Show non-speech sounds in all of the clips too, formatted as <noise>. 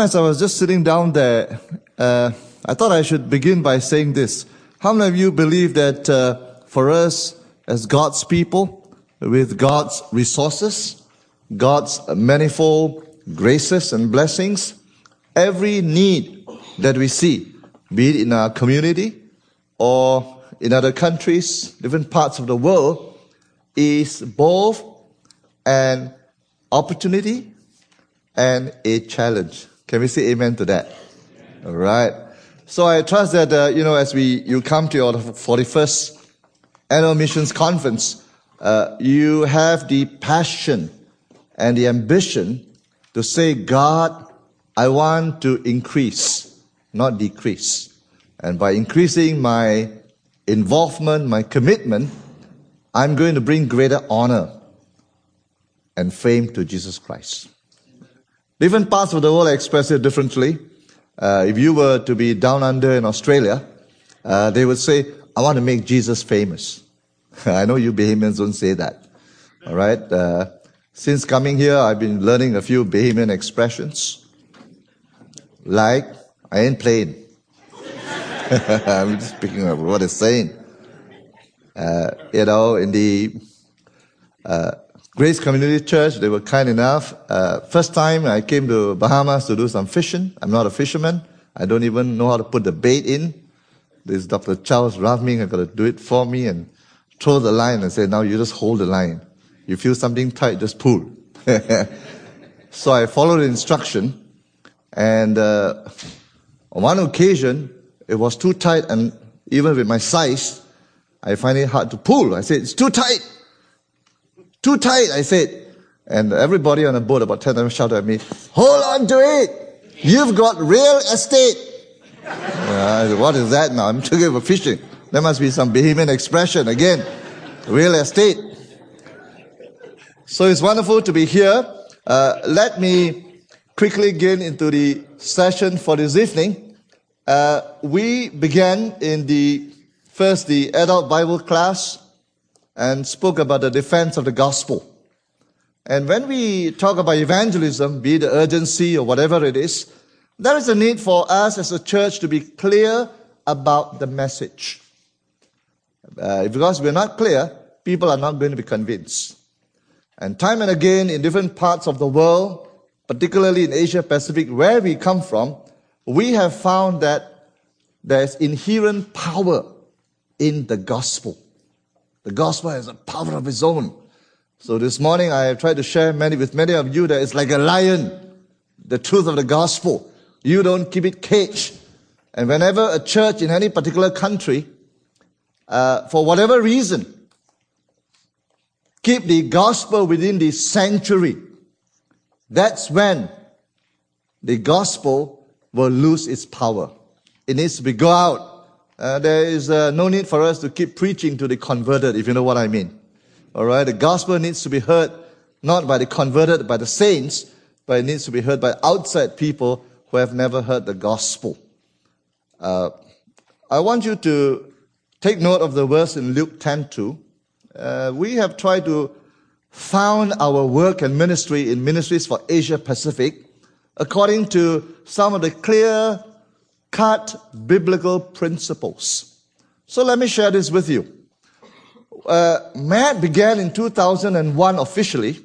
As I was just sitting down there, uh, I thought I should begin by saying this. How many of you believe that uh, for us as God's people, with God's resources, God's manifold graces and blessings, every need that we see, be it in our community or in other countries, different parts of the world, is both an opportunity and a challenge. Can we say amen to that? All right. So I trust that, uh, you know, as we, you come to your 41st annual missions conference, uh, you have the passion and the ambition to say, God, I want to increase, not decrease. And by increasing my involvement, my commitment, I'm going to bring greater honor and fame to Jesus Christ. Different parts of the world express it differently. Uh, if you were to be down under in Australia, uh, they would say, I want to make Jesus famous. <laughs> I know you Bahamians don't say that. All right. Uh, since coming here, I've been learning a few Bahamian expressions. Like, I ain't playing. <laughs> I'm just speaking of what it's saying. Uh, you know, in the uh, Grace Community Church, they were kind enough. Uh, first time I came to Bahamas to do some fishing. I'm not a fisherman. I don't even know how to put the bait in. This Dr. Charles Ravming, I got to do it for me and throw the line and say, now you just hold the line. You feel something tight, just pull. <laughs> so I followed the instruction and, uh, on one occasion, it was too tight and even with my size, I find it hard to pull. I said, it's too tight. Too tight, I said. And everybody on the boat, about 10 of them shouted at me, hold on to it. You've got real estate. Uh, what is that now? I'm talking about fishing. There must be some Bahamian expression again. Real estate. So it's wonderful to be here. Uh, let me quickly get into the session for this evening. Uh, we began in the first the adult Bible class and spoke about the defense of the gospel. And when we talk about evangelism, be it the urgency or whatever it is, there is a need for us as a church to be clear about the message. Uh, because we're not clear, people are not going to be convinced. And time and again in different parts of the world, particularly in Asia Pacific, where we come from, we have found that there's inherent power in the gospel. The gospel has a power of its own. So this morning I have tried to share many with many of you that it's like a lion, the truth of the gospel. You don't keep it caged. And whenever a church in any particular country, uh, for whatever reason, keep the gospel within the sanctuary, that's when the gospel will lose its power. It needs to be go out uh, there is uh, no need for us to keep preaching to the converted, if you know what I mean. All right, the gospel needs to be heard not by the converted, by the saints, but it needs to be heard by outside people who have never heard the gospel. Uh, I want you to take note of the verse in Luke 10:2. Uh, we have tried to found our work and ministry in ministries for Asia Pacific according to some of the clear cut biblical principles. So let me share this with you. Uh, MAP began in 2001 officially.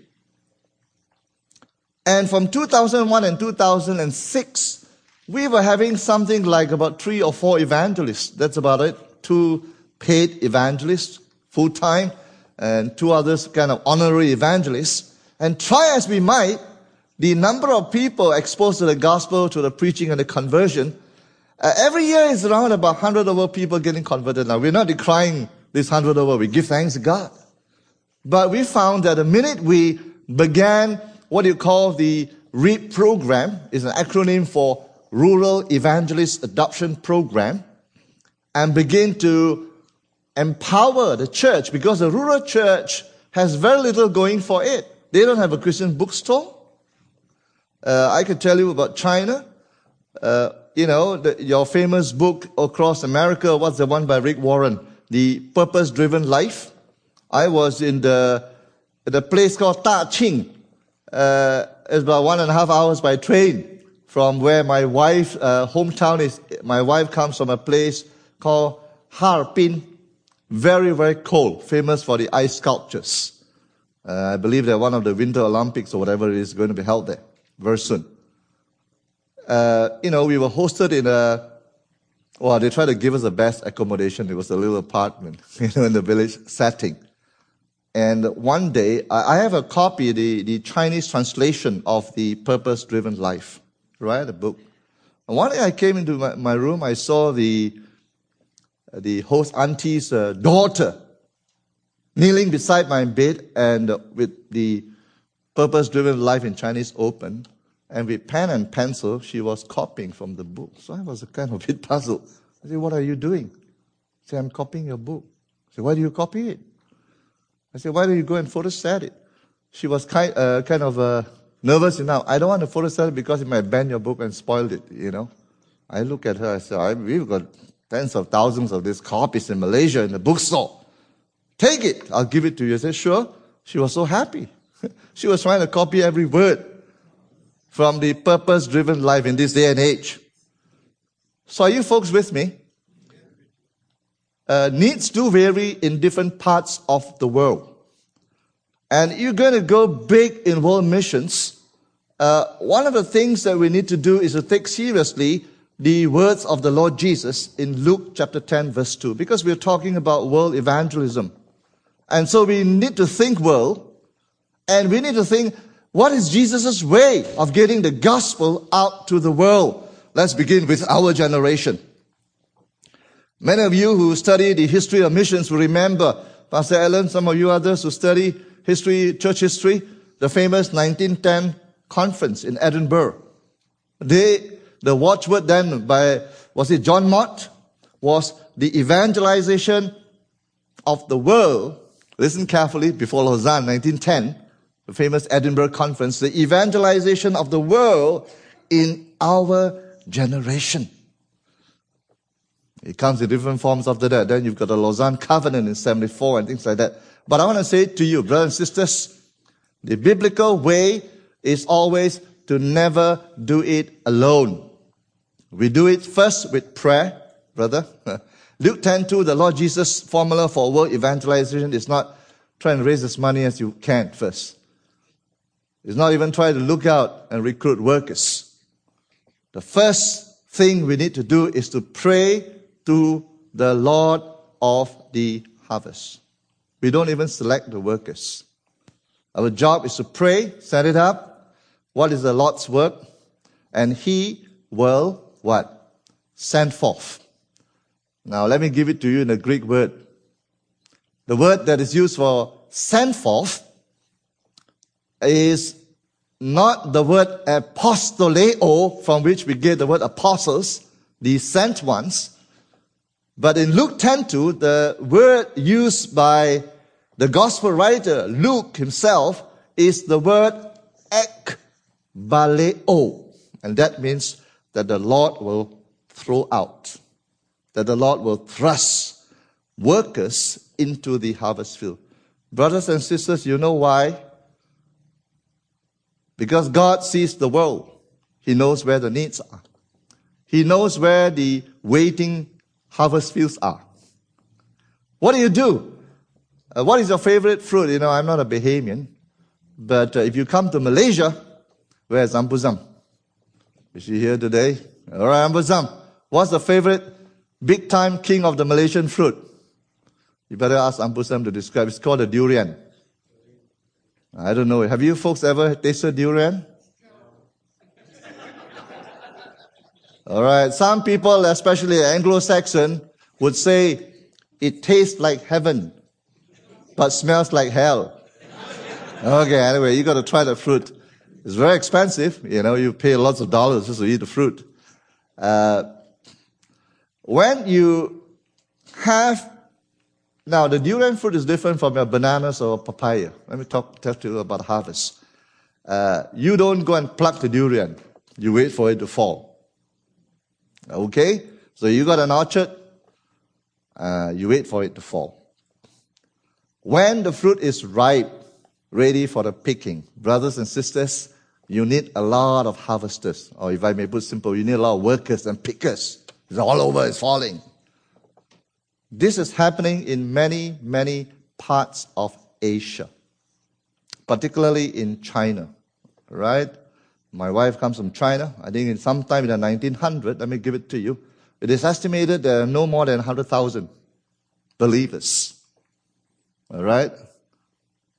And from 2001 and 2006, we were having something like about three or four evangelists. That's about it. Two paid evangelists, full time, and two others kind of honorary evangelists. And try as we might, the number of people exposed to the gospel, to the preaching and the conversion uh, every year is around about 100 over people getting converted now. We're not decrying this 100 over. We give thanks to God. But we found that the minute we began what you call the REAP program, is an acronym for Rural Evangelist Adoption Program, and begin to empower the church because the rural church has very little going for it. They don't have a Christian bookstore. Uh, I could tell you about China. Uh, you know, the, your famous book across America, what's the one by Rick Warren? The Purpose Driven Life. I was in the, the place called Ta Ching. Uh, it's about one and a half hours by train from where my wife uh, hometown is. My wife comes from a place called Harbin, very very cold, famous for the ice sculptures. Uh, I believe that one of the Winter Olympics or whatever is going to be held there very soon. Uh, you know, we were hosted in a well, they tried to give us the best accommodation. It was a little apartment, <laughs> you know, in the village setting. And one day, I have a copy, the, the Chinese translation of the Purpose Driven Life, right? The book. And one day I came into my, my room, I saw the, the host auntie's uh, daughter kneeling beside my bed and uh, with the Purpose Driven Life in Chinese open. And with pen and pencil, she was copying from the book. So I was kind of a bit puzzled. I said, What are you doing? She said, I'm copying your book. I said, Why do you copy it? I said, Why don't you go and photostat it? She was kind, uh, kind of uh, nervous enough. I don't want to photostat it because it might ban your book and spoil it, you know. I look at her, I said, We've got tens of thousands of these copies in Malaysia in the bookstore. Take it. I'll give it to you. I said, Sure. She was so happy. <laughs> she was trying to copy every word from the purpose driven life in this day and age. So are you folks with me? Uh, needs do vary in different parts of the world. And you're going to go big in world missions. Uh, one of the things that we need to do is to take seriously the words of the Lord Jesus in Luke chapter 10 verse 2 because we're talking about world evangelism. And so we need to think world and we need to think what is Jesus' way of getting the gospel out to the world? Let's begin with our generation. Many of you who study the history of missions will remember, Pastor Allen, some of you others who study history, church history, the famous 1910 conference in Edinburgh. They, the watchword then by, was it John Mott? Was the evangelization of the world. Listen carefully, before Lausanne, 1910 the famous Edinburgh Conference, the evangelization of the world in our generation. It comes in different forms after that. Then you've got the Lausanne Covenant in 74 and things like that. But I want to say to you, brothers and sisters, the biblical way is always to never do it alone. We do it first with prayer, brother. <laughs> Luke 10 2, the Lord Jesus' formula for world evangelization is not try and raise as money as you can first. It's not even trying to look out and recruit workers. The first thing we need to do is to pray to the Lord of the harvest. We don't even select the workers. Our job is to pray, set it up. What is the Lord's work? And He will what? Send forth. Now let me give it to you in a Greek word. The word that is used for send forth is not the word apostoleo, from which we get the word apostles, the sent ones, but in Luke 10:2, the word used by the gospel writer Luke himself is the word ekbaleo, and that means that the Lord will throw out, that the Lord will thrust workers into the harvest field. Brothers and sisters, you know why because God sees the world. He knows where the needs are. He knows where the waiting harvest fields are. What do you do? Uh, what is your favorite fruit? You know, I'm not a Bahamian, but uh, if you come to Malaysia, where's Ampuzam? Is she here today? All right, Ampuzam. What's the favorite big time king of the Malaysian fruit? You better ask Ampuzam to describe. It's called a durian. I don't know. Have you folks ever tasted durian? All right. Some people, especially Anglo-Saxon, would say it tastes like heaven, but smells like hell. Okay. Anyway, you got to try the fruit. It's very expensive. You know, you pay lots of dollars just to eat the fruit. Uh, when you have now, the durian fruit is different from your bananas or papaya. Let me talk, to you about harvest. Uh, you don't go and pluck the durian. You wait for it to fall. Okay? So you got an orchard, uh, you wait for it to fall. When the fruit is ripe, ready for the picking, brothers and sisters, you need a lot of harvesters. Or if I may put simple, you need a lot of workers and pickers. It's all over, it's falling. This is happening in many, many parts of Asia, particularly in China, right? My wife comes from China. I think in sometime in the 1900s, let me give it to you. It is estimated there are no more than 100,000 believers. All right?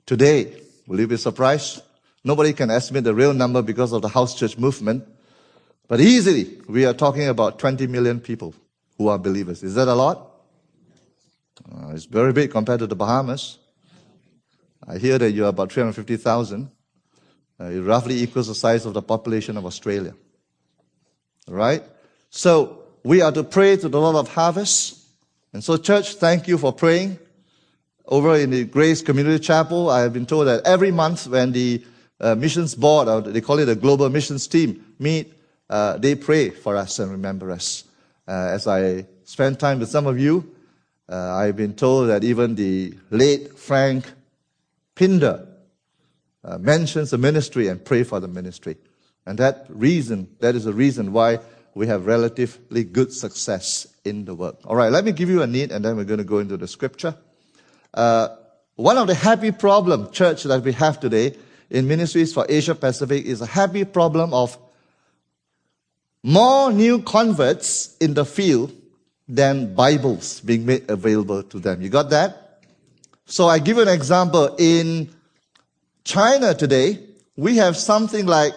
Today, will you be surprised? Nobody can estimate the real number because of the house church movement. But easily, we are talking about 20 million people who are believers. Is that a lot? Uh, it's very big compared to the Bahamas. I hear that you are about 350,000. Uh, it roughly equals the size of the population of Australia. Right? So, we are to pray to the Lord of harvest. And so, church, thank you for praying. Over in the Grace Community Chapel, I have been told that every month when the uh, missions board, or they call it the global missions team, meet, uh, they pray for us and remember us. Uh, as I spend time with some of you, uh, I've been told that even the late Frank Pinder uh, mentions the ministry and pray for the ministry. And that reason, that is the reason why we have relatively good success in the work. All right, let me give you a need and then we're going to go into the scripture. Uh, one of the happy problem, church, that we have today in ministries for Asia Pacific is a happy problem of more new converts in the field than Bibles being made available to them. You got that? So I give an example. In China today, we have something like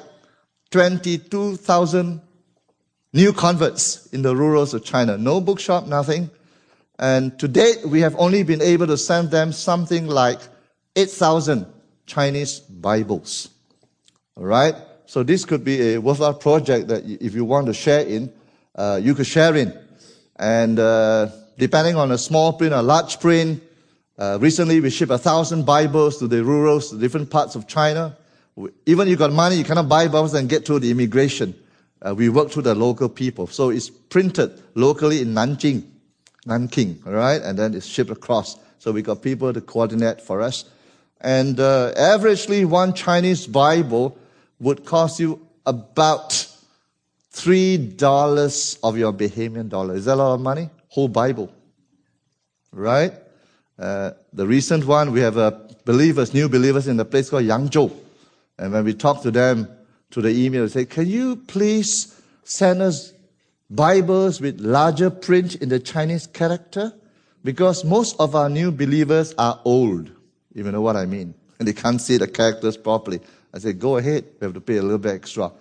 22,000 new converts in the rurals of China. No bookshop, nothing. And to date, we have only been able to send them something like 8,000 Chinese Bibles. All right? So this could be a worthwhile project that if you want to share in, uh, you could share in. And uh, depending on a small print or large print, uh, recently we shipped a thousand Bibles to the rurals, different parts of China. Even if you got money, you cannot buy Bibles and get through the immigration. Uh, we work through the local people. So it's printed locally in Nanjing, Nanking, all right? And then it's shipped across. So we got people to coordinate for us. And uh, averagely, one Chinese Bible would cost you about three dollars of your Bahamian dollar. Is that a lot of money? Whole Bible. Right? Uh, the recent one, we have uh, believers, new believers in the place called Yangzhou. And when we talk to them to the email, they say, can you please send us Bibles with larger print in the Chinese character? Because most of our new believers are old, if you know what I mean. And <laughs> they can't see the characters properly. I say, go ahead. We have to pay a little bit extra.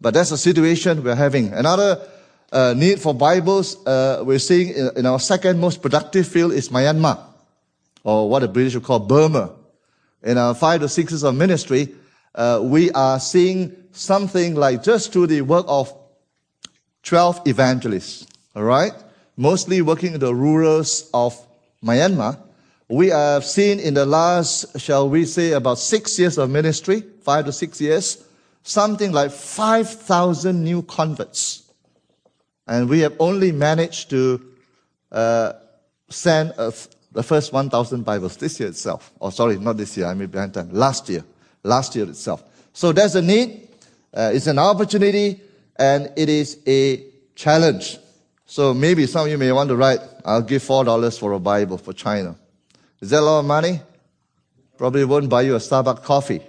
But that's the situation we're having. Another uh, need for Bibles uh, we're seeing in, in, our second most productive field is Myanmar, or what the British would call Burma. In our five to six years of ministry, uh, we are seeing something like just through the work of 12 evangelists, all right? Mostly working in the rurals of Myanmar. We have seen in the last, shall we say, about six years of ministry, five to six years, something like 5,000 new converts. And we have only managed to uh, send uh, the first 1,000 Bibles this year itself. Oh, sorry, not this year, I mean behind time. Last year. Last year itself. So there's a need, uh, it's an opportunity, and it is a challenge. So maybe some of you may want to write, I'll give $4 for a Bible for China. Is that a lot of money? Probably won't buy you a Starbucks coffee.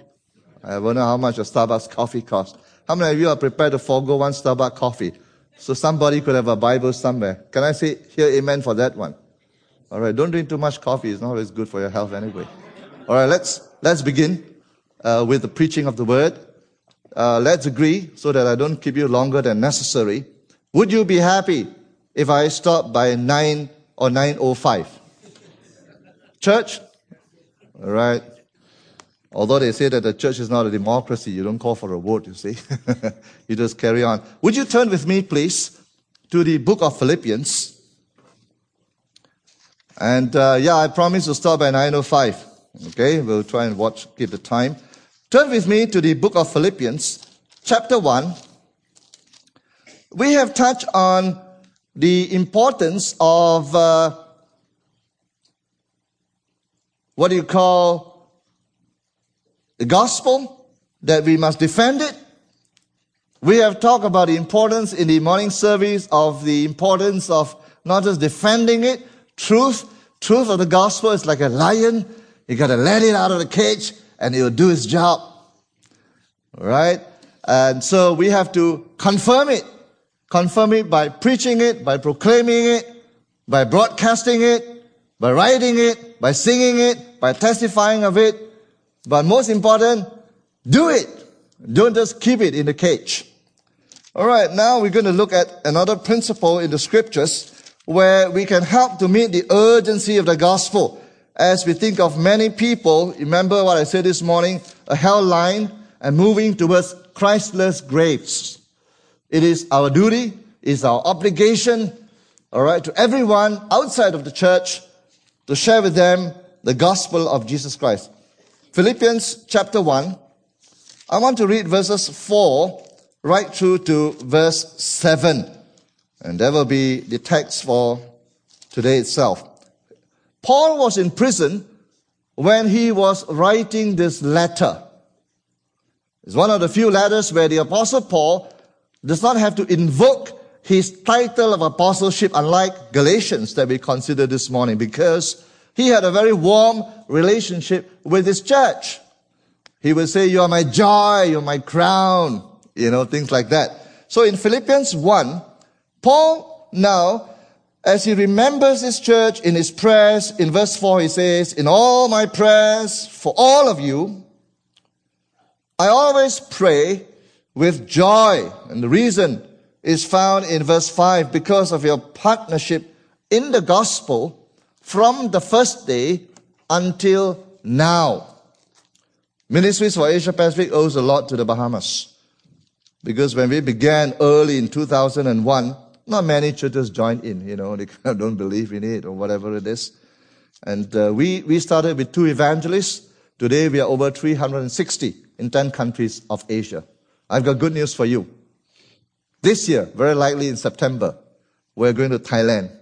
I wonder how much a Starbucks coffee costs. How many of you are prepared to forego one Starbucks coffee? So somebody could have a Bible somewhere. Can I say here amen for that one? All right. Don't drink too much coffee. It's not always good for your health anyway. All right. Let's, let's begin, uh, with the preaching of the word. Uh, let's agree so that I don't keep you longer than necessary. Would you be happy if I stop by 9 or 9.05? Church? All right. Although they say that the church is not a democracy, you don't call for a vote, you see. <laughs> you just carry on. Would you turn with me, please, to the book of Philippians? And uh, yeah, I promise to start by 9.05. Okay, we'll try and watch, keep the time. Turn with me to the book of Philippians, chapter 1. We have touched on the importance of uh, what do you call the gospel, that we must defend it, We have talked about the importance in the morning service of the importance of not just defending it, truth. Truth of the gospel is like a lion. You gotta let it out of the cage and it will do its job. Right? And so we have to confirm it. Confirm it by preaching it, by proclaiming it, by broadcasting it, by writing it, by singing it, by testifying of it. But most important, do it. Don't just keep it in the cage. All right, now we're going to look at another principle in the scriptures where we can help to meet the urgency of the gospel. As we think of many people, remember what I said this morning, a hell line and moving towards Christless graves. It is our duty, it's our obligation, all right, to everyone outside of the church to share with them the gospel of Jesus Christ. Philippians chapter 1. I want to read verses 4 right through to verse 7. And that will be the text for today itself. Paul was in prison when he was writing this letter. It's one of the few letters where the apostle Paul does not have to invoke his title of apostleship, unlike Galatians that we consider this morning, because he had a very warm relationship with his church. He would say, you are my joy, you're my crown, you know, things like that. So in Philippians 1, Paul now, as he remembers his church in his prayers, in verse 4 he says, in all my prayers for all of you, I always pray with joy. And the reason is found in verse 5 because of your partnership in the gospel from the first day until now. Ministries for Asia Pacific owes a lot to the Bahamas. Because when we began early in 2001, not many churches joined in, you know, <laughs> they don't believe in it or whatever it is. And uh, we, we started with two evangelists. Today we are over 360 in 10 countries of Asia. I've got good news for you. This year, very likely in September, we're going to Thailand,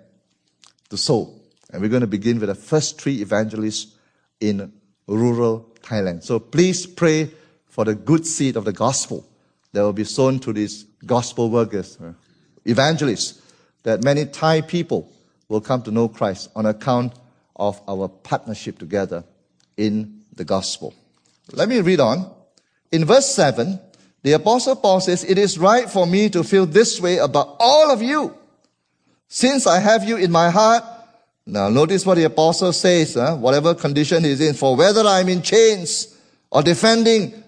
to Seoul. And we're going to begin with the first three evangelists in rural Thailand. So please pray for the good seed of the gospel that will be sown to these gospel workers, evangelists, that many Thai people will come to know Christ on account of our partnership together in the gospel. Let me read on. In verse 7, the apostle Paul says, it is right for me to feel this way about all of you. Since I have you in my heart, now notice what the apostle says, huh? whatever condition he's in, for whether I'm in chains or defending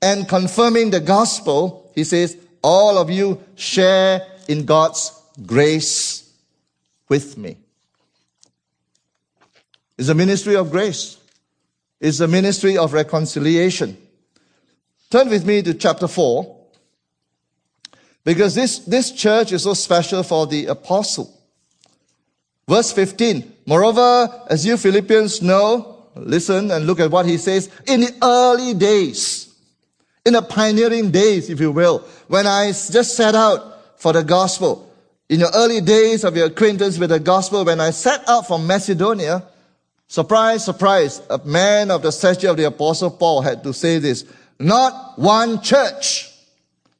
and confirming the gospel, he says, all of you share in God's grace with me. It's a ministry of grace. It's a ministry of reconciliation. Turn with me to chapter 4. Because this, this church is so special for the apostle. Verse 15. Moreover, as you Philippians know, listen and look at what he says. In the early days, in the pioneering days, if you will, when I just set out for the gospel, in the early days of your acquaintance with the gospel, when I set out from Macedonia, surprise, surprise, a man of the stature of the apostle Paul had to say this. Not one church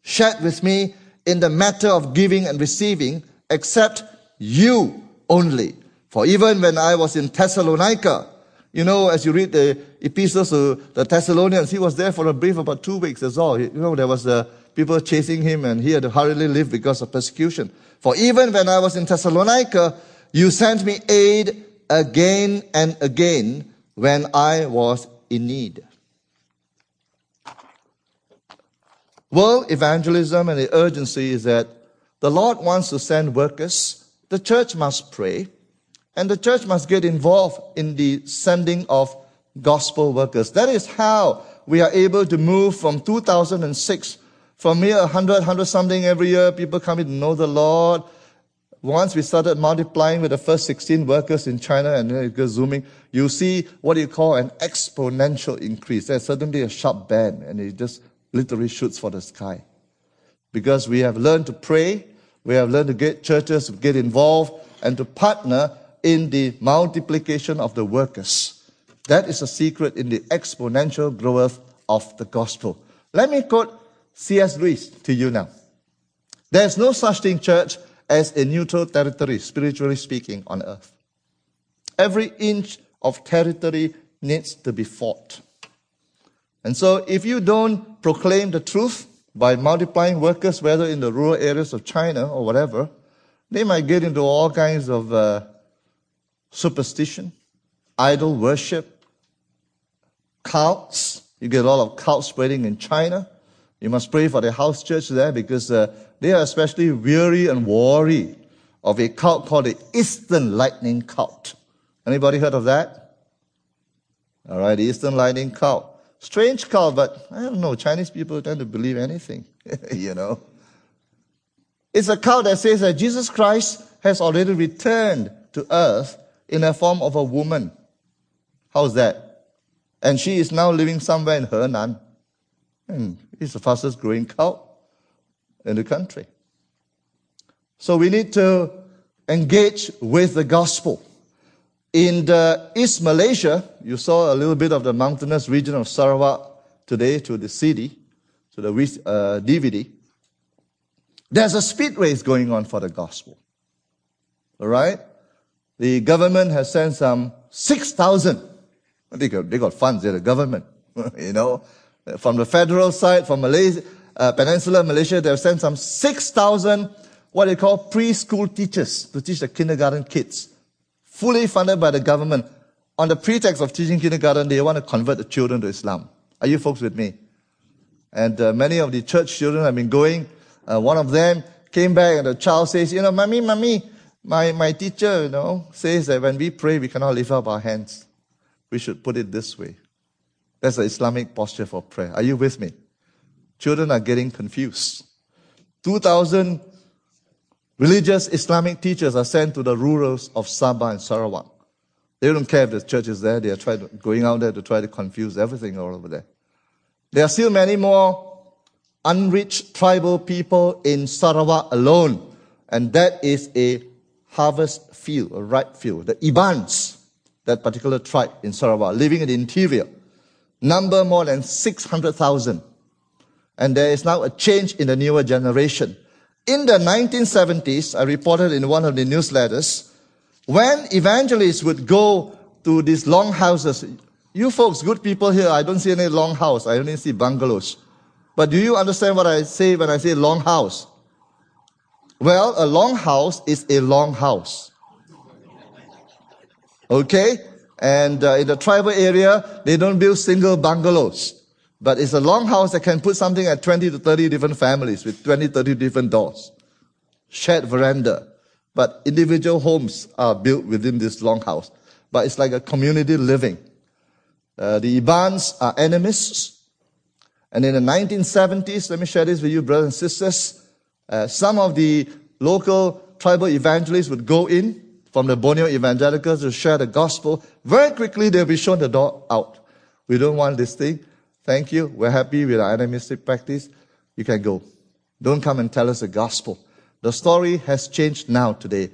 shared with me in the matter of giving and receiving except you only. For even when I was in Thessalonica, you know, as you read the epistles to the Thessalonians, he was there for a brief about two weeks as all. You know, there was uh, people chasing him and he had to hurriedly leave because of persecution. For even when I was in Thessalonica, you sent me aid again and again when I was in need. World evangelism and the urgency is that the Lord wants to send workers. The church must pray and the church must get involved in the sending of gospel workers. That is how we are able to move from 2006 from mere 100, 100 something every year, people coming to know the Lord. Once we started multiplying with the first 16 workers in China and then it goes zooming, you see what you call an exponential increase. There's certainly a sharp bend and it just literally shoots for the sky. Because we have learned to pray, we have learned to get churches to get involved and to partner in the multiplication of the workers. That is a secret in the exponential growth of the gospel. Let me quote C.S. Lewis to you now. There's no such thing, church, as a neutral territory, spiritually speaking, on earth. Every inch of territory needs to be fought. And so, if you don't proclaim the truth by multiplying workers, whether in the rural areas of China or whatever, they might get into all kinds of uh, superstition, idol worship, cults. You get a lot of cults spreading in China. You must pray for the house church there because uh, they are especially weary and worried of a cult called the Eastern Lightning Cult. Anybody heard of that? All right, the Eastern Lightning Cult. Strange cult, but I don't know. Chinese people tend to believe anything, <laughs> you know. It's a cult that says that Jesus Christ has already returned to earth in the form of a woman. How's that? And she is now living somewhere in Henan. And it's the fastest growing cult in the country. So we need to engage with the gospel. In the East Malaysia, you saw a little bit of the mountainous region of Sarawak today to the city, to the uh, DVD. There's a speed race going on for the gospel. All right? The government has sent some 6,000. They got, they got funds, they're the government. <laughs> you know, from the federal side, from Malaysia, uh, Peninsular Malaysia, they've sent some 6,000 what they call preschool teachers to teach the kindergarten kids. Fully funded by the government. On the pretext of teaching kindergarten, they want to convert the children to Islam. Are you folks with me? And uh, many of the church children have been going uh, one of them came back and the child says, you know, mommy, mommy, my, my teacher, you know, says that when we pray, we cannot lift up our hands. We should put it this way. That's the Islamic posture for prayer. Are you with me? Children are getting confused. 2,000 religious Islamic teachers are sent to the rurals of Sabah and Sarawak. They don't care if the church is there. They are trying to, going out there to try to confuse everything all over there. There are still many more unreached tribal people in Sarawak alone. And that is a harvest field, a ripe field. The Ibans, that particular tribe in Sarawak, living in the interior, number more than 600,000. And there is now a change in the newer generation. In the 1970s, I reported in one of the newsletters, when evangelists would go to these long houses, you folks, good people here, I don't see any long house, I only see bungalows. But do you understand what I say when I say long house? Well, a long house is a long house. Okay? And uh, in the tribal area, they don't build single bungalows. But it's a long house that can put something at 20 to 30 different families with 20, 30 different doors. Shared veranda. But individual homes are built within this long house. But it's like a community living. Uh, the Ibans are animists. And in the 1970s, let me share this with you, brothers and sisters, uh, some of the local tribal evangelists would go in from the Borneo evangelicals to share the gospel. Very quickly, they'll be shown the door out. We don't want this thing. Thank you. We're happy with our animistic practice. You can go. Don't come and tell us the gospel. The story has changed now today.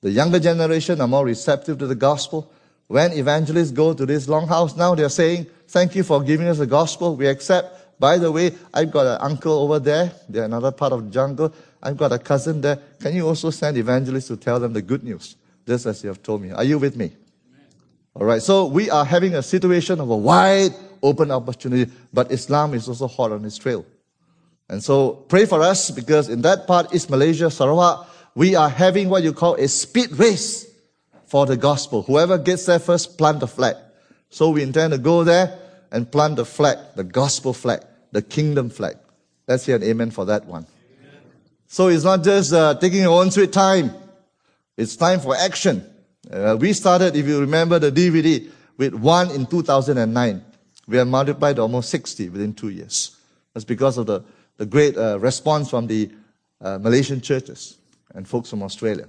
The younger generation are more receptive to the gospel. When evangelists go to this longhouse now, they're saying, thank you for giving us the gospel. We accept by the way, I've got an uncle over there. They're another part of the jungle. I've got a cousin there. Can you also send evangelists to tell them the good news? Just as you have told me. Are you with me? All right. So we are having a situation of a wide open opportunity, but Islam is also hot on its trail. And so pray for us because in that part, East Malaysia, Sarawak, we are having what you call a speed race for the gospel. Whoever gets there first, plant the flag. So we intend to go there and plant the flag, the gospel flag the kingdom flag. Let's hear an amen for that one. So it's not just uh, taking your own sweet time. It's time for action. Uh, we started, if you remember the DVD, with one in 2009. We have multiplied almost 60 within two years. That's because of the, the great uh, response from the uh, Malaysian churches and folks from Australia.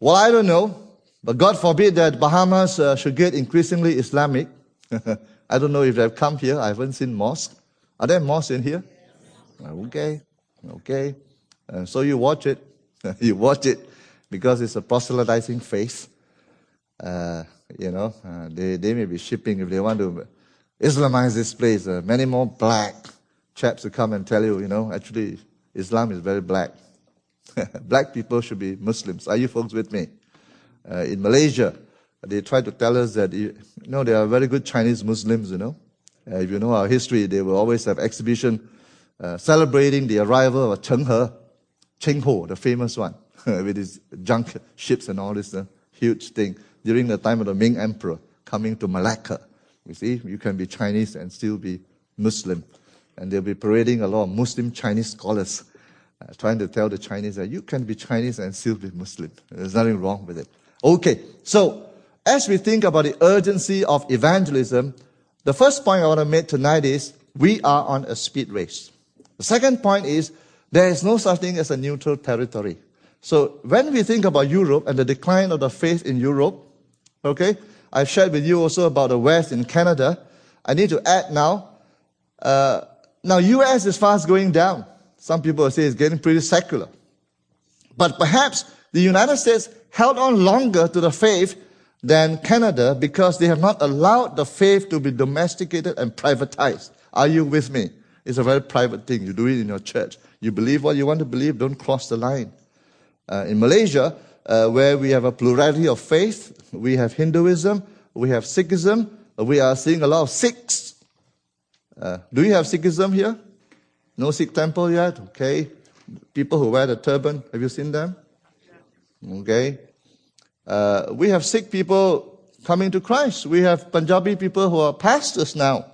Well, I don't know, but God forbid that Bahamas uh, should get increasingly Islamic. <laughs> I don't know if they've come here. I haven't seen mosque. Are there mosques in here? Okay. Okay. And so you watch it. <laughs> you watch it because it's a proselytizing faith. Uh, you know, uh, they, they may be shipping if they want to Islamize this place. Uh, many more black, chaps who come and tell you, you know, actually Islam is very black. <laughs> black people should be Muslims. Are you folks with me? Uh, in Malaysia, they try to tell us that, you know, there are very good Chinese Muslims, you know. Uh, if you know our history, they will always have exhibition uh, celebrating the arrival of Cheng He, Cheng Ho, the famous one, <laughs> with his junk ships and all this uh, huge thing during the time of the Ming Emperor coming to Malacca. You see, you can be Chinese and still be Muslim. And they'll be parading a lot of Muslim Chinese scholars uh, trying to tell the Chinese that you can be Chinese and still be Muslim. There's nothing wrong with it. Okay, so as we think about the urgency of evangelism, the first point I want to make tonight is we are on a speed race. The second point is there is no such thing as a neutral territory. So when we think about Europe and the decline of the faith in Europe, okay, I've shared with you also about the West in Canada. I need to add now, uh, now US is fast going down. Some people say it's getting pretty secular. But perhaps the United States held on longer to the faith than Canada because they have not allowed the faith to be domesticated and privatized. Are you with me? It's a very private thing. You do it in your church. You believe what you want to believe, don't cross the line. Uh, in Malaysia, uh, where we have a plurality of faith, we have Hinduism, we have Sikhism, we are seeing a lot of Sikhs. Uh, do you have Sikhism here? No Sikh temple yet? Okay. People who wear the turban, have you seen them? Okay. Uh, we have Sikh people coming to Christ. We have Punjabi people who are pastors now.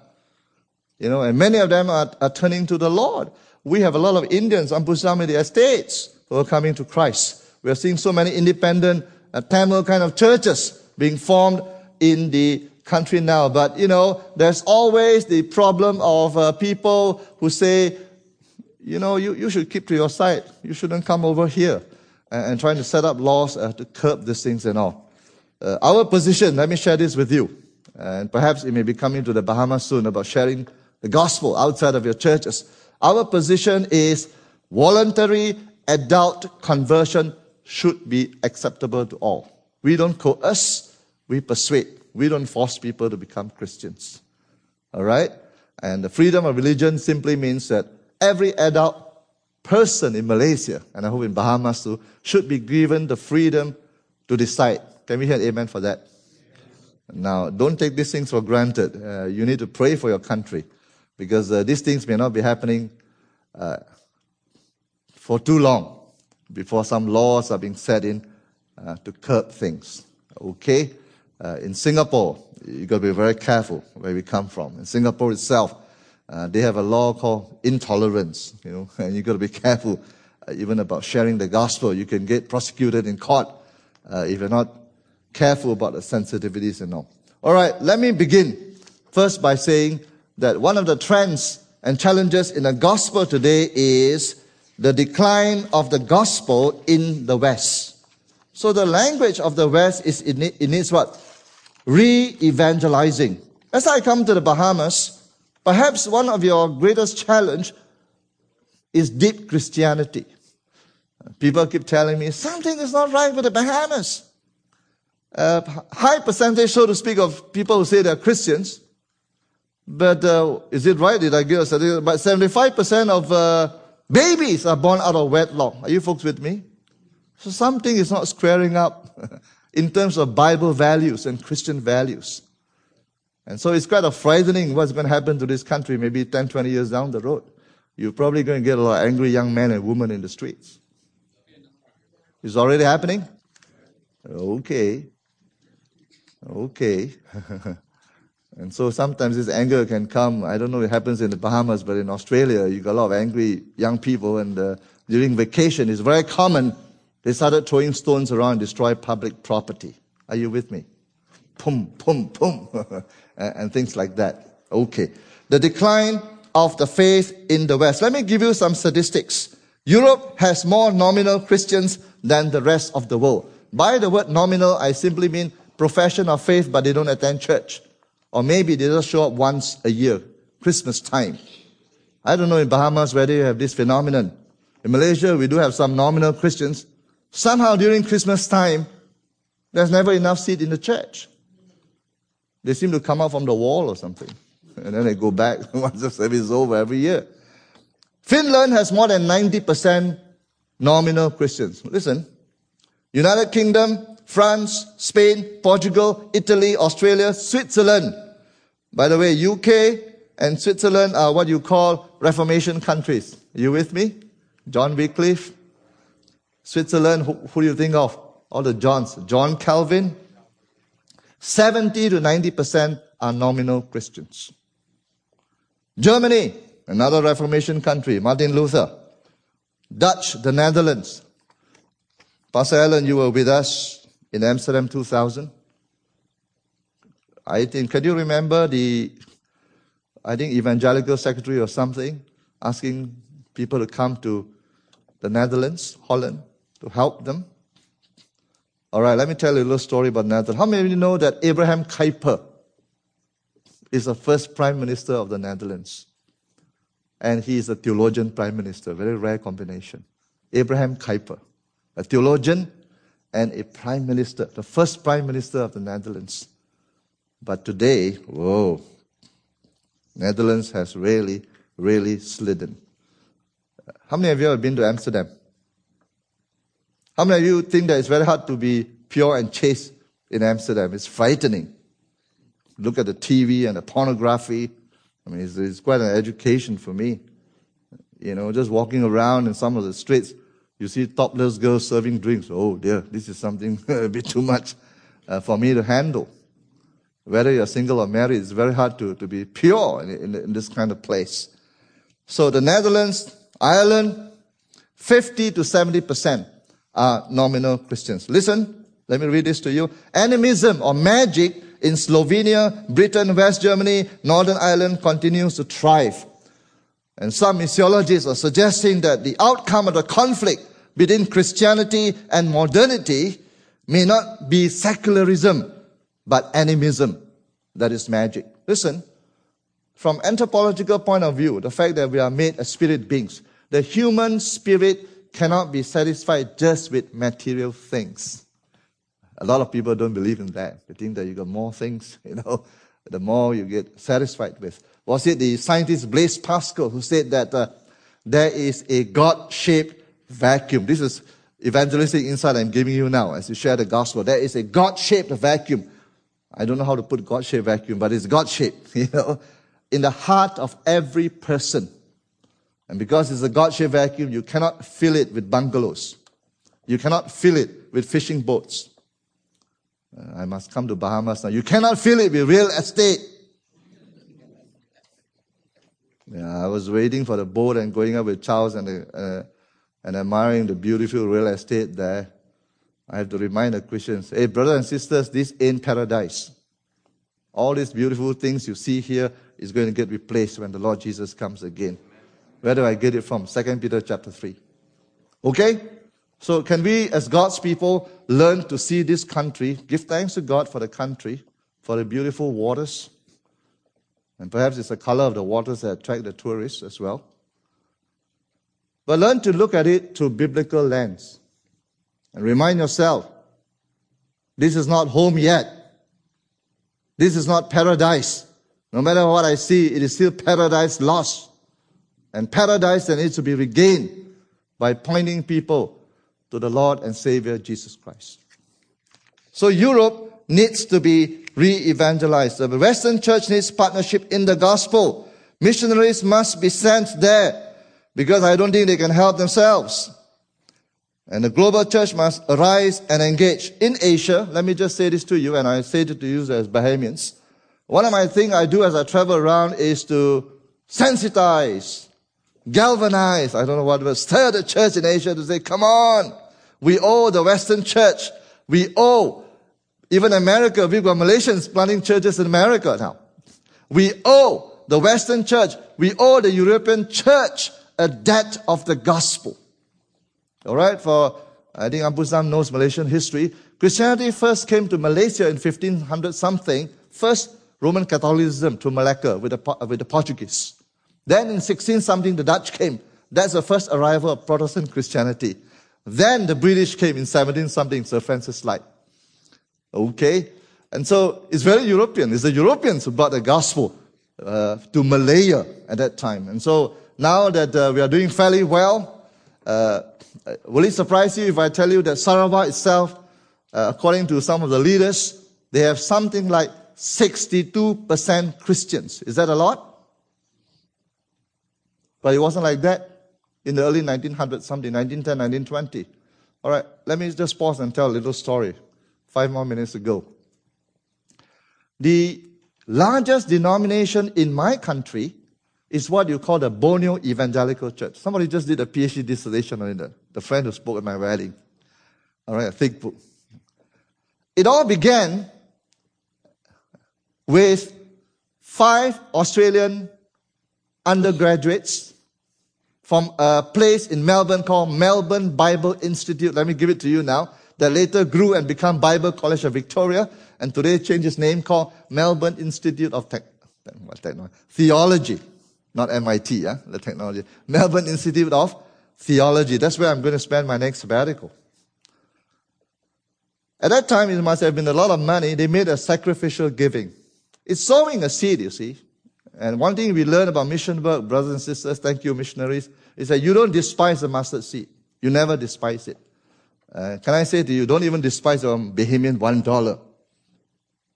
You know, and many of them are, are turning to the Lord. We have a lot of Indians on Pusamidi estates who are coming to Christ. We are seeing so many independent uh, Tamil kind of churches being formed in the country now. But, you know, there's always the problem of uh, people who say, you know, you, you should keep to your side. You shouldn't come over here and, and trying to set up laws uh, to curb these things and all. Uh, our position, let me share this with you. And perhaps it may be coming to the Bahamas soon about sharing the gospel outside of your churches. Our position is voluntary adult conversion should be acceptable to all. We don't coerce, we persuade. We don't force people to become Christians. All right? And the freedom of religion simply means that every adult person in Malaysia, and I hope in Bahamas too, should be given the freedom to decide. Can we hear amen for that? Now, don't take these things for granted. Uh, you need to pray for your country because uh, these things may not be happening uh, for too long before some laws are being set in uh, to curb things. Okay? Uh, in Singapore, you've got to be very careful where we come from. In Singapore itself, uh, they have a law called intolerance, you know, <laughs> and you've got to be careful uh, even about sharing the gospel. You can get prosecuted in court uh, if you're not careful about the sensitivities and all. All right, let me begin first by saying that one of the trends and challenges in the gospel today is the decline of the gospel in the West. So the language of the West is in it, needs what? Re-evangelizing. As I come to the Bahamas, Perhaps one of your greatest challenge is deep Christianity. People keep telling me something is not right with the Bahamas. A high percentage, so to speak, of people who say they're Christians. But uh, is it right? Did I give a statistic? But 75% of uh, babies are born out of wedlock. Are you folks with me? So something is not squaring up <laughs> in terms of Bible values and Christian values. And so it's kind of frightening what's going to happen to this country maybe 10, 20 years down the road. You're probably going to get a lot of angry young men and women in the streets. It's already happening? Okay. Okay. <laughs> and so sometimes this anger can come. I don't know it happens in the Bahamas, but in Australia, you got a lot of angry young people. And uh, during vacation, it's very common. They started throwing stones around, destroy public property. Are you with me? Pum, pum, pum. <laughs> and things like that. Okay. The decline of the faith in the West. Let me give you some statistics. Europe has more nominal Christians than the rest of the world. By the word nominal, I simply mean profession of faith, but they don't attend church. Or maybe they just show up once a year, Christmas time. I don't know in Bahamas whether you have this phenomenon. In Malaysia, we do have some nominal Christians. Somehow during Christmas time, there's never enough seat in the church. They seem to come out from the wall or something. <laughs> And then they go back <laughs> once the service is over every year. Finland has more than 90% nominal Christians. Listen. United Kingdom, France, Spain, Portugal, Italy, Australia, Switzerland. By the way, UK and Switzerland are what you call Reformation countries. Are you with me? John Wycliffe. Switzerland, who, who do you think of? All the Johns. John Calvin. 70 to 90% are nominal Christians. Germany, another Reformation country, Martin Luther. Dutch, the Netherlands. Pastor Allen, you were with us in Amsterdam 2000. I think, can you remember the, I think, evangelical secretary or something asking people to come to the Netherlands, Holland, to help them? All right, let me tell you a little story about Netherlands. How many of you know that Abraham Kuyper is the first prime minister of the Netherlands? And he is a theologian prime minister, very rare combination. Abraham Kuyper, a theologian and a prime minister, the first prime minister of the Netherlands. But today, whoa, Netherlands has really, really slidden. How many of you have been to Amsterdam? How many of you think that it's very hard to be pure and chaste in Amsterdam? It's frightening. Look at the TV and the pornography. I mean, it's, it's quite an education for me. You know, just walking around in some of the streets, you see topless girls serving drinks. Oh dear, this is something <laughs> a bit too much uh, for me to handle. Whether you're single or married, it's very hard to, to be pure in, in, in this kind of place. So the Netherlands, Ireland, 50 to 70% are nominal Christians. Listen, let me read this to you. Animism or magic in Slovenia, Britain, West Germany, Northern Ireland continues to thrive. And some missiologists are suggesting that the outcome of the conflict between Christianity and modernity may not be secularism, but animism that is magic. Listen, from anthropological point of view, the fact that we are made as spirit beings, the human spirit cannot be satisfied just with material things. A lot of people don't believe in that. They think that you got more things, <laughs> you know, the more you get satisfied with. Was it the scientist Blaise Pascal who said that uh, there is a God-shaped vacuum? This is evangelistic insight I'm giving you now as you share the gospel. There is a God-shaped vacuum I don't know how to put God-shaped vacuum, but it's God-shaped, <laughs> you know, in the heart of every person. And because it's a God-shaped vacuum, you cannot fill it with bungalows. You cannot fill it with fishing boats. Uh, I must come to Bahamas now. You cannot fill it with real estate. Yeah, I was waiting for the boat and going up with Charles and, uh, and admiring the beautiful real estate there. I have to remind the Christians, hey, brothers and sisters, this ain't paradise. All these beautiful things you see here is going to get replaced when the Lord Jesus comes again. Where do I get it from? Second Peter chapter 3. Okay? So can we, as God's people, learn to see this country, give thanks to God for the country, for the beautiful waters, and perhaps it's the color of the waters that attract the tourists as well. But learn to look at it through biblical lens. And remind yourself, this is not home yet. This is not paradise. No matter what I see, it is still paradise lost. And paradise that needs to be regained by pointing people to the Lord and Savior Jesus Christ. So Europe needs to be re-evangelized. The Western church needs partnership in the gospel. Missionaries must be sent there because I don't think they can help themselves. And the global church must arise and engage. In Asia, let me just say this to you, and I say it to you as Bahamians. One of my things I do as I travel around is to sensitize, galvanize, I don't know what, but stir the church in Asia to say, come on, we owe the Western church, we owe, even America, we've got Malaysians planting churches in America now. We owe the Western church, we owe the European church a debt of the gospel. All right, for I think Abu Sam knows Malaysian history. Christianity first came to Malaysia in 1500 something. First, Roman Catholicism to Malacca with the, with the Portuguese. Then in 16 something, the Dutch came. That's the first arrival of Protestant Christianity. Then the British came in 17 something, Sir Francis Light. Okay? And so it's very European. It's the Europeans who brought the gospel uh, to Malaya at that time. And so now that uh, we are doing fairly well, uh, will it surprise you if I tell you that Sarawak itself, uh, according to some of the leaders, they have something like 62% Christians. Is that a lot? But it wasn't like that in the early 1900s, something, 1910, 1920. All right, let me just pause and tell a little story. Five more minutes ago. The largest denomination in my country is what you call the Borneo Evangelical Church. Somebody just did a PhD dissertation on it, the friend who spoke at my wedding. All right, a thick book. It all began with five Australian undergraduates from a place in Melbourne called Melbourne Bible Institute. Let me give it to you now. That later grew and became Bible College of Victoria, and today changed its name called Melbourne Institute of Tech, Theology, not MIT, yeah, the technology. Melbourne Institute of Theology. That's where I'm going to spend my next sabbatical. At that time, it must have been a lot of money. They made a sacrificial giving. It's sowing a seed, you see. And one thing we learn about mission work, brothers and sisters, thank you, missionaries, is that you don't despise the mustard seed. You never despise it. Uh, can I say to you, don't even despise your Bahamian one dollar.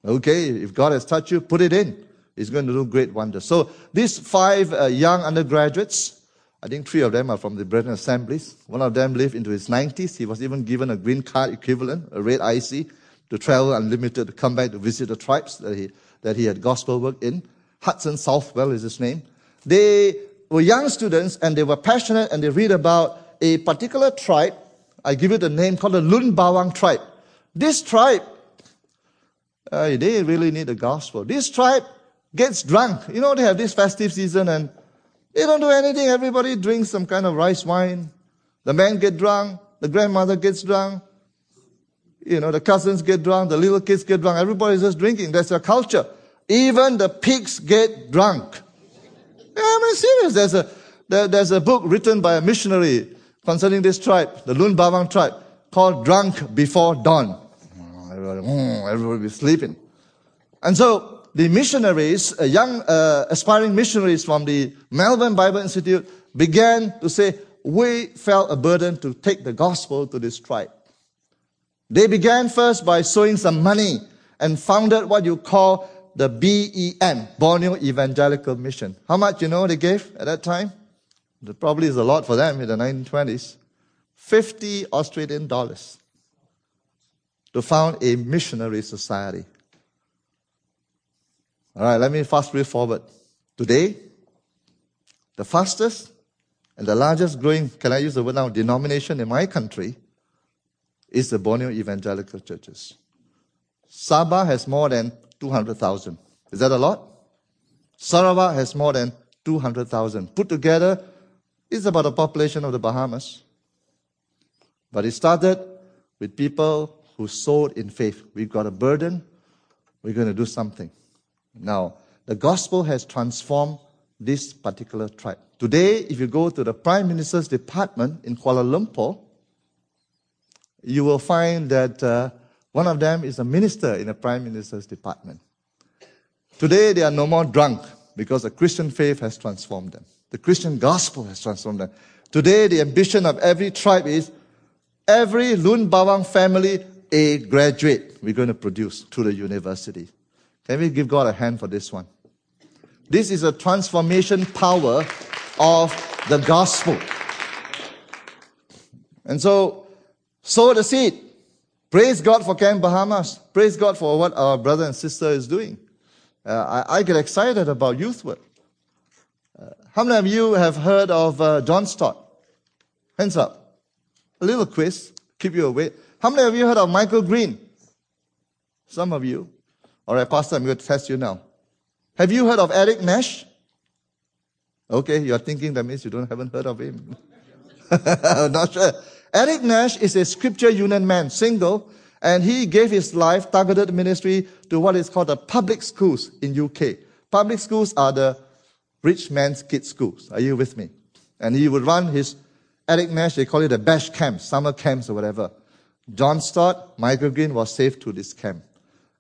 Okay, if God has touched you, put it in. He's going to do great wonders. So these five uh, young undergraduates, I think three of them are from the Brethren Assemblies. One of them lived into his 90s. He was even given a green card equivalent, a red IC, to travel unlimited, to come back to visit the tribes that he, that he had gospel work in. Hudson Southwell is his name. They were young students and they were passionate and they read about a particular tribe. I give it a name called the Lun Bawang tribe. This tribe, uh, they really need the gospel. This tribe gets drunk. You know, they have this festive season and they don't do anything. Everybody drinks some kind of rice wine. The men get drunk. The grandmother gets drunk. You know, the cousins get drunk. The little kids get drunk. Everybody's just drinking. That's their culture. Even the pigs get drunk. Yeah, I'm serious. There's a, there, there's a book written by a missionary concerning this tribe, the Lun Bawang tribe, called Drunk Before Dawn. Everybody, mm, everybody be sleeping. And so the missionaries, young uh, aspiring missionaries from the Melbourne Bible Institute began to say, we felt a burden to take the gospel to this tribe. They began first by sowing some money and founded what you call the BEM, Borneo Evangelical Mission. How much you know they gave at that time? That probably is a lot for them in the 1920s. 50 Australian dollars to found a missionary society. All right, let me fast read forward. Today, the fastest and the largest growing, can I use the word now, denomination in my country is the Borneo Evangelical Churches. Sabah has more than 200,000. Is that a lot? Sarawak has more than 200,000. Put together, it's about the population of the Bahamas. But it started with people who sowed in faith. We've got a burden. We're going to do something. Now, the gospel has transformed this particular tribe. Today, if you go to the Prime Minister's department in Kuala Lumpur, you will find that uh, one of them is a minister in the Prime Minister's department. Today, they are no more drunk because the Christian faith has transformed them. The Christian gospel has transformed them. Today, the ambition of every tribe is every Lun Bawang family a graduate we're going to produce to the university. Can we give God a hand for this one? This is a transformation power of the gospel. And so, sow the seed. Praise God for Camp Bahamas. Praise God for what our brother and sister is doing. Uh, I, I, get excited about youth work. Uh, how many of you have heard of uh, John Stott? Hands up. A little quiz, keep you awake. How many of you heard of Michael Green? Some of you. All right, Pastor, I'm going to test you now. Have you heard of Eric Nash? Okay, you're thinking that means you don't haven't heard of him. <laughs> Not sure. Eric Nash is a scripture union man, single, and he gave his life, targeted ministry to what is called the public schools in UK. Public schools are the rich man's kids schools. Are you with me? And he would run his Eric Nash, they call it the bash camps, summer camps or whatever. John Stott, Michael Green was saved to this camp.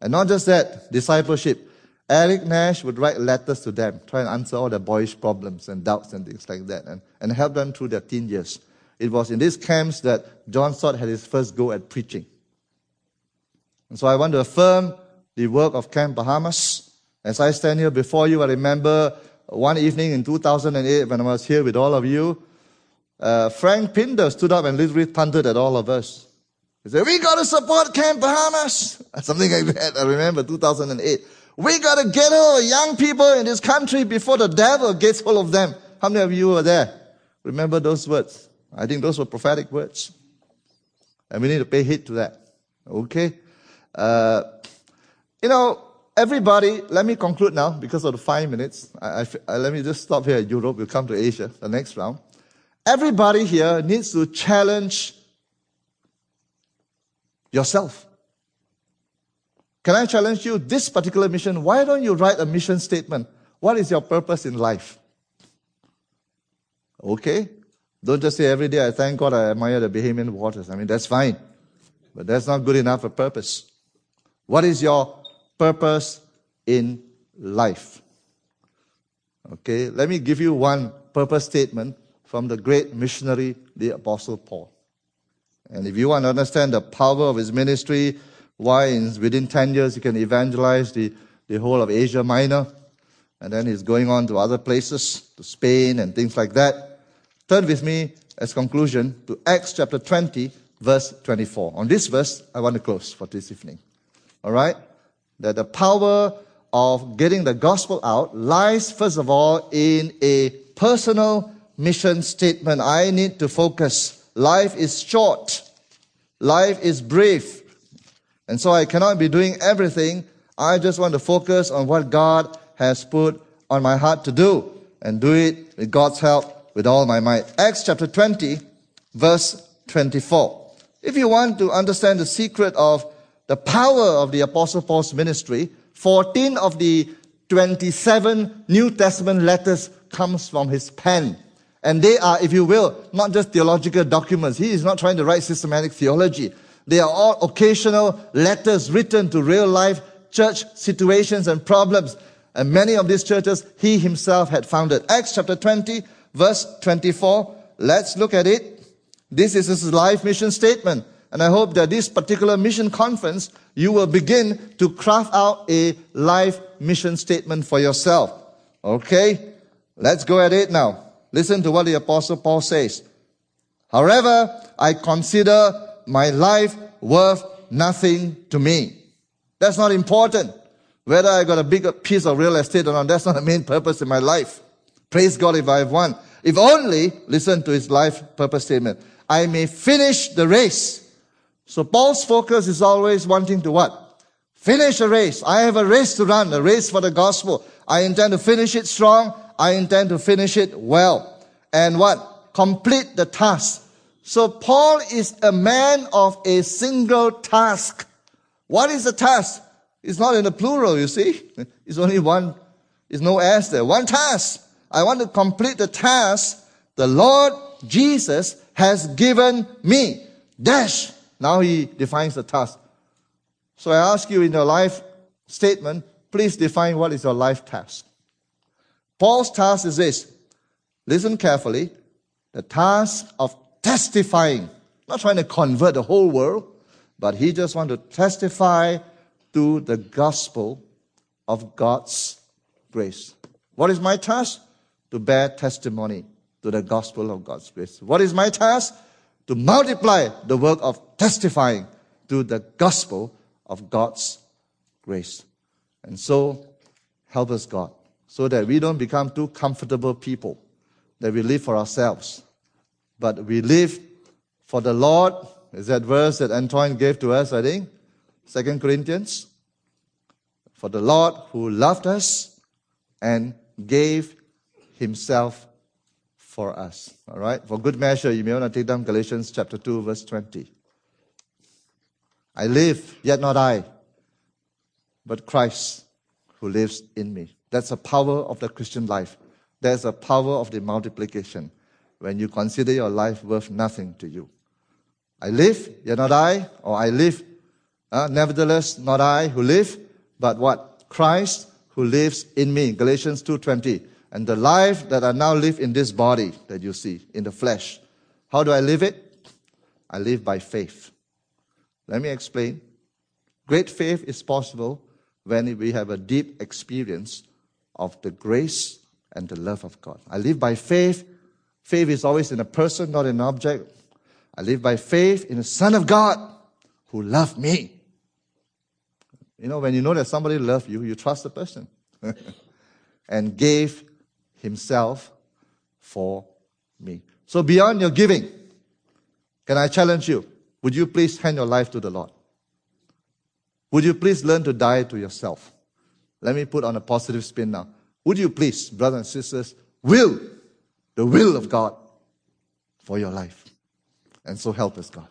And not just that, discipleship. Eric Nash would write letters to them, try and answer all their boyish problems and doubts and things like that, and, and help them through their teen years. It was in these camps that John Stott had his first go at preaching. And so I want to affirm the work of Camp Bahamas. As I stand here before you, I remember one evening in 2008 when I was here with all of you, uh, Frank Pinder stood up and literally thundered at all of us. Said, we got to support Camp Bahamas. <laughs> Something that. I remember 2008. We got to get of young people in this country before the devil gets hold of them. How many of you were there? Remember those words? I think those were prophetic words. And we need to pay heed to that. Okay? Uh, you know, everybody, let me conclude now because of the five minutes. I, I, I, let me just stop here Europe. We'll come to Asia, the next round. Everybody here needs to challenge yourself. Can I challenge you this particular mission? Why don't you write a mission statement? What is your purpose in life? Okay? Don't just say every day, I thank God I admire the Bahamian waters. I mean, that's fine. But that's not good enough for purpose. What is your purpose in life? Okay, let me give you one purpose statement from the great missionary, the Apostle Paul. And if you want to understand the power of his ministry, why in, within 10 years he can evangelize the, the whole of Asia Minor, and then he's going on to other places, to Spain and things like that. Turn with me as conclusion to Acts chapter 20, verse 24. On this verse, I want to close for this evening. All right? That the power of getting the gospel out lies, first of all, in a personal mission statement. I need to focus. Life is short. Life is brief. And so I cannot be doing everything. I just want to focus on what God has put on my heart to do and do it with God's help with all my might. Acts chapter 20, verse 24. If you want to understand the secret of the power of the Apostle Paul's ministry, 14 of the 27 New Testament letters comes from his pen. And they are, if you will, not just theological documents. He is not trying to write systematic theology. They are all occasional letters written to real life church situations and problems. And many of these churches he himself had founded. Acts chapter 20, verse 24. Let's look at it. This is his life mission statement. And I hope that this particular mission conference, you will begin to craft out a life mission statement for yourself. Okay? Let's go at it now. Listen to what the apostle Paul says. However, I consider my life worth nothing to me. That's not important. Whether I got a big piece of real estate or not, that's not the main purpose in my life. Praise God if I have one. If only, listen to his life purpose statement, I may finish the race so Paul's focus is always wanting to what? Finish a race. I have a race to run, a race for the gospel. I intend to finish it strong. I intend to finish it well. And what? Complete the task. So Paul is a man of a single task. What is the task? It's not in the plural, you see. <laughs> It's only one. It's no S there. One task. I want to complete the task the Lord Jesus has given me. Dash. Now he defines the task. So I ask you in your life statement, please define what is your life task. Paul's task is this. Listen carefully. The task of testifying. Not trying to convert the whole world, but he just wants to testify to the gospel of God's grace. What is my task? To bear testimony to the gospel of God's grace. What is my task? to multiply the work of testifying to the gospel of God's grace. And so, help us, God, so that we don't become too comfortable people, that we live for ourselves, but we live for the Lord. Is that verse that Antoine gave to us, I think? Second Corinthians. For the Lord who loved us and gave himself for us. All right? For good measure, you may want to take down Galatians chapter 2, verse 20. I live, yet not I, but Christ who lives in me. That's the power of the Christian life. There's a power of the multiplication when you consider your life worth nothing to you. I live, yet not I, or I live, uh, nevertheless, not I who live, but what? Christ who lives in me. Galatians 2.20. And the life that I now live in this body that you see, in the flesh. How do I live it? I live by faith. Let me explain. Great faith is possible when we have a deep experience of the grace and the love of God. I live by faith. Faith is always in a person, not an object. I live by faith in the Son of God who loved me. You know, when you know that somebody loves you, you trust the person <laughs> and gave himself for me. So beyond your giving, can I challenge you? Would you please hand your life to the Lord? Would you please learn to die to yourself? Let me put on a positive spin now. Would you please, brothers and sisters, will the will of God for your life? And so help us, God.